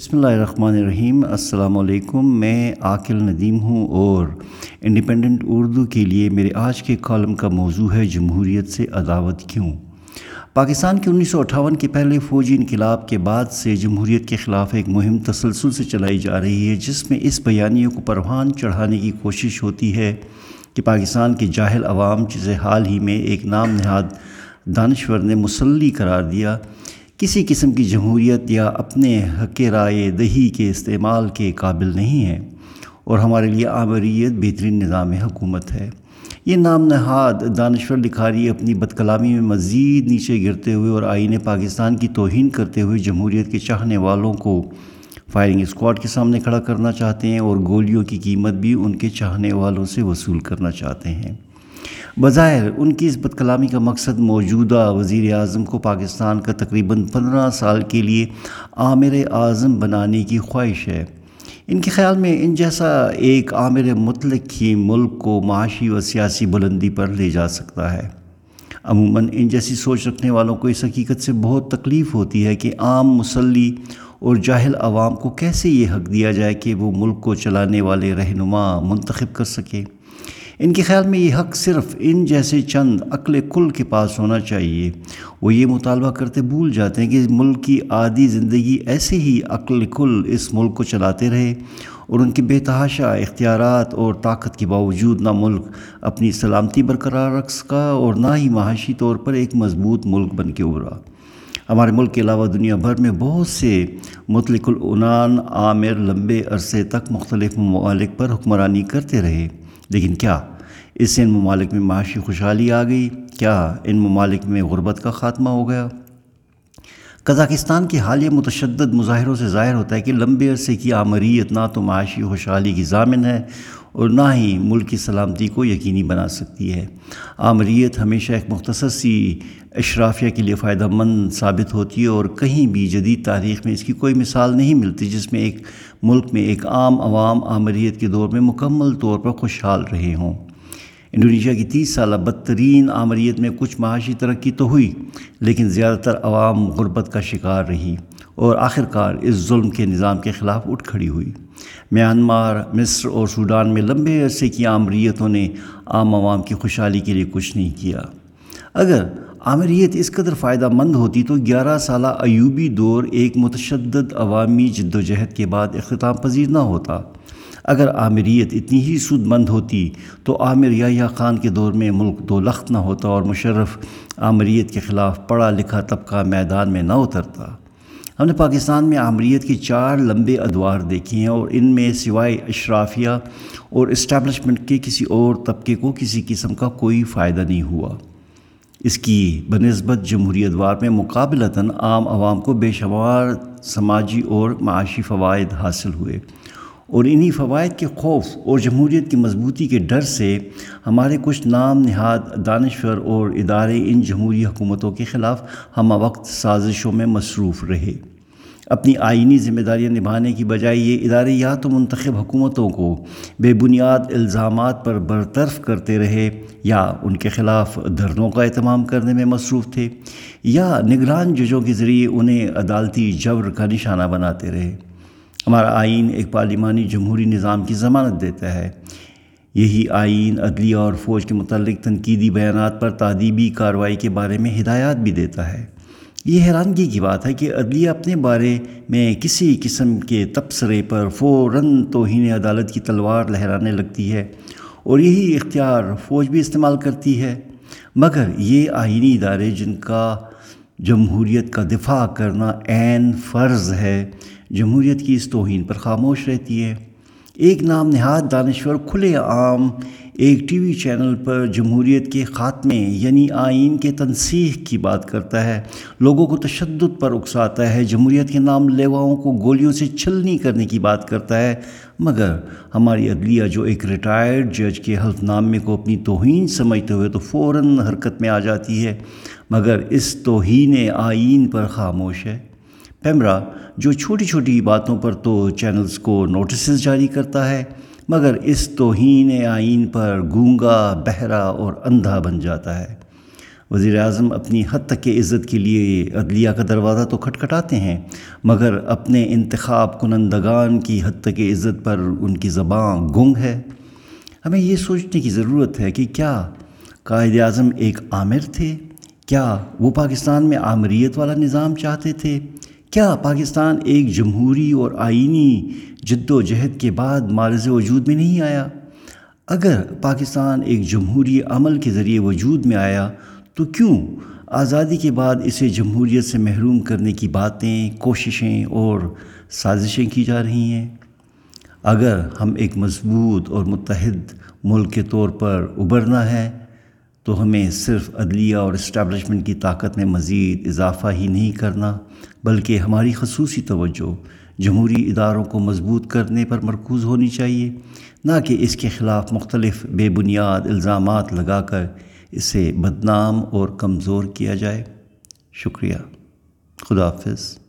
بسم اللہ الرحمن الرحیم۔ السلام علیکم۔ میں عاقل ندیم ہوں اور انڈیپینڈنٹ اردو کے لیے میرے آج کے کالم کا موضوع ہے جمہوریت سے عداوت کیوں؟ پاکستان کے انیس سو اٹھاون کے پہلے فوجی انقلاب کے بعد سے جمہوریت کے خلاف ایک مہم تسلسل سے چلائی جا رہی ہے، جس میں اس بیانیوں کو پروان چڑھانے کی کوشش ہوتی ہے کہ پاکستان کے جاہل عوام، جسے حال ہی میں ایک نام نہاد دانشور نے مسلی قرار دیا کسی قسم کی جمہوریت یا اپنے حق رائے دہی کے استعمال کے قابل نہیں ہے اور ہمارے لیے آمریت بہترین نظام حکومت ہے۔ یہ نام نہاد دانشور لکھاری اپنی بدکلامی میں مزید نیچے گرتے ہوئے اور آئین پاکستان کی توہین کرتے ہوئے جمہوریت کے چاہنے والوں کو فائرنگ اسکواڈ کے سامنے کھڑا کرنا چاہتے ہیں اور گولیوں کی قیمت بھی ان کے چاہنے والوں سے وصول کرنا چاہتے ہیں۔ بظاہر ان کی اس بد کلامی کا مقصد موجودہ وزیر اعظم کو پاکستان کا تقریباً پندرہ سال کے لیے عامر اعظم بنانے کی خواہش ہے۔ ان کے خیال میں ان جیسا ایک عامر مطلق ہی ملک کو معاشی و سیاسی بلندی پر لے جا سکتا ہے۔ عموماً ان جیسی سوچ رکھنے والوں کو اس حقیقت سے بہت تکلیف ہوتی ہے کہ عام مسلی اور جاہل عوام کو کیسے یہ حق دیا جائے کہ وہ ملک کو چلانے والے رہنما منتخب کر سکے۔ ان کے خیال میں یہ حق صرف ان جیسے چند عقل کل کے پاس ہونا چاہیے۔ وہ یہ مطالبہ کرتے بھول جاتے ہیں کہ ملک کی عادی زندگی ایسے ہی عقل کل اس ملک کو چلاتے رہے اور ان کے بے تحاشا اختیارات اور طاقت کے باوجود نہ ملک اپنی سلامتی برقرار رکھ سکا اور نہ ہی معاشی طور پر ایک مضبوط ملک بن کے ابھرا۔ ہمارے ملک کے علاوہ دنیا بھر میں بہت سے مطلق العنان عامر لمبے عرصے تک مختلف ممالک پر حکمرانی کرتے رہے۔ لیکن کیا اس سے ان ممالک میں معاشی خوشحالی آ گئی؟ کیا ان ممالک میں غربت کا خاتمہ ہو گیا؟ قزاقستان کی حالیہ متشدد مظاہروں سے ظاہر ہوتا ہے کہ لمبے عرصے کی آمریت نہ تو معاشی خوشحالی کی ضامن ہے اور نہ ہی ملک کی سلامتی کو یقینی بنا سکتی ہے۔ آمریت ہمیشہ ایک مختصر سی اشرافیہ کے لیے فائدہ مند ثابت ہوتی ہے اور کہیں بھی جدید تاریخ میں اس کی کوئی مثال نہیں ملتی جس میں ایک ملک میں ایک عام عوام آمریت کے دور میں مکمل طور پر خوشحال رہے ہوں۔ انڈونیشیا کی تیس سالہ بدترین آمریت میں کچھ معاشی ترقی تو ہوئی، لیکن زیادہ تر عوام غربت کا شکار رہی اور آخر کار اس ظلم کے نظام کے خلاف اٹھ کھڑی ہوئی۔ میانمار، مصر اور سوڈان میں لمبے عرصے کی آمریتوں نے عام عوام کی خوشحالی کے لیے کچھ نہیں کیا۔ اگر آمریت اس قدر فائدہ مند ہوتی تو گیارہ سالہ ایوبی دور ایک متشدد عوامی جد و جہد کے بعد اختتام پذیر نہ ہوتا۔ اگر آمریت اتنی ہی سود مند ہوتی تو عامر یا خان کے دور میں ملک دو لخت نہ ہوتا اور مشرف آمریت کے خلاف پڑھا لکھا طبقہ میدان میں نہ اترتا۔ ہم نے پاکستان میں آمریت کی چار لمبے ادوار دیکھی ہیں اور ان میں سوائے اشرافیہ اور اسٹیبلشمنٹ کے کسی اور طبقے کو کسی قسم کا کوئی فائدہ نہیں ہوا۔ اس کی بنسبت جمہوری ادوار میں مقابلتاً عام عوام کو بے شمار سماجی اور معاشی فوائد حاصل ہوئے۔ اور انہی فوائد کے خوف اور جمہوریت کی مضبوطی کے ڈر سے ہمارے کچھ نام نہاد دانشور اور ادارے ان جمہوری حکومتوں کے خلاف ہم وقت سازشوں میں مصروف رہے۔ اپنی آئینی ذمہ داریاں نبھانے کی بجائے یہ ادارے یا تو منتخب حکومتوں کو بے بنیاد الزامات پر برطرف کرتے رہے یا ان کے خلاف دھرنوں کا اہتمام کرنے میں مصروف تھے یا نگران ججوں کے ذریعے انہیں عدالتی جبر کا نشانہ بناتے رہے۔ ہمارا آئین ایک پارلیمانی جمہوری نظام کی ضمانت دیتا ہے۔ یہی آئین عدلیہ اور فوج کے متعلق تنقیدی بیانات پر تعدیبی کارروائی کے بارے میں ہدایات بھی دیتا ہے۔ یہ حیرانگی کی بات ہے کہ عدلیہ اپنے بارے میں کسی قسم کے تبصرے پر فوراً توہین عدالت کی تلوار لہرانے لگتی ہے اور یہی اختیار فوج بھی استعمال کرتی ہے۔ مگر یہ آئینی ادارے جن کا جمہوریت کا دفاع کرنا عین فرض ہے۔ جمہوریت کی اس توہین پر خاموش رہتی ہے۔ ایک نام نہاد دانشور، کھلے عام، ایک ٹی وی چینل پر جمہوریت کے خاتمے یعنی آئین کے تنسیح کی بات کرتا ہے۔ لوگوں کو تشدد پر اکساتا ہے۔ جمہوریت کے نام لیواؤں کو گولیوں سے چھلنی کرنے کی بات کرتا ہے۔ مگر ہماری عدلیہ جو ایک ریٹائرڈ جج کے حلف نامے کو اپنی توہین سمجھتے ہوئے تو فوراً حرکت میں آ جاتی ہے۔ مگر اس توہین آئین پر خاموش ہے۔ پیمرا، جو چھوٹی چھوٹی باتوں پر تو چینلز کو نوٹسز جاری کرتا ہے، مگر اس توہین آئین پر گونگا، بہرا اور اندھا بن جاتا ہے۔ وزیر اعظم اپنی حد تک کے عزت کے لیے عدلیہ کا دروازہ تو کھٹکھٹاتے ہیں، مگر اپنے انتخاب کنندگان کی حد تک عزت پر ان کی زبان گنگ ہے۔ ہمیں یہ سوچنے کی ضرورت ہے کہ کیا قائد اعظم ایک عامر تھے؟ کیا وہ پاکستان میں عامریت والا نظام چاہتے تھے؟ کیا پاکستان ایک جمہوری اور آئینی جد و جہد کے بعد مارز وجود میں نہیں آیا؟ اگر پاکستان ایک جمہوری عمل کے ذریعے وجود میں آیا، تو کیوں آزادی کے بعد اسے جمہوریت سے محروم کرنے کی باتیں، کوششیں اور سازشیں کی جا رہی ہیں؟ اگر ہم ایک مضبوط اور متحد ملک کے طور پر ابھرنا ہے تو ہمیں صرف عدلیہ اور اسٹیبلشمنٹ کی طاقت میں مزید اضافہ ہی نہیں کرنا، بلکہ ہماری خصوصی توجہ جمہوری اداروں کو مضبوط کرنے پر مرکوز ہونی چاہیے، نہ کہ اس کے خلاف مختلف بے بنیاد الزامات لگا کر اسے بدنام اور کمزور کیا جائے۔ شکریہ۔ خدا حافظ۔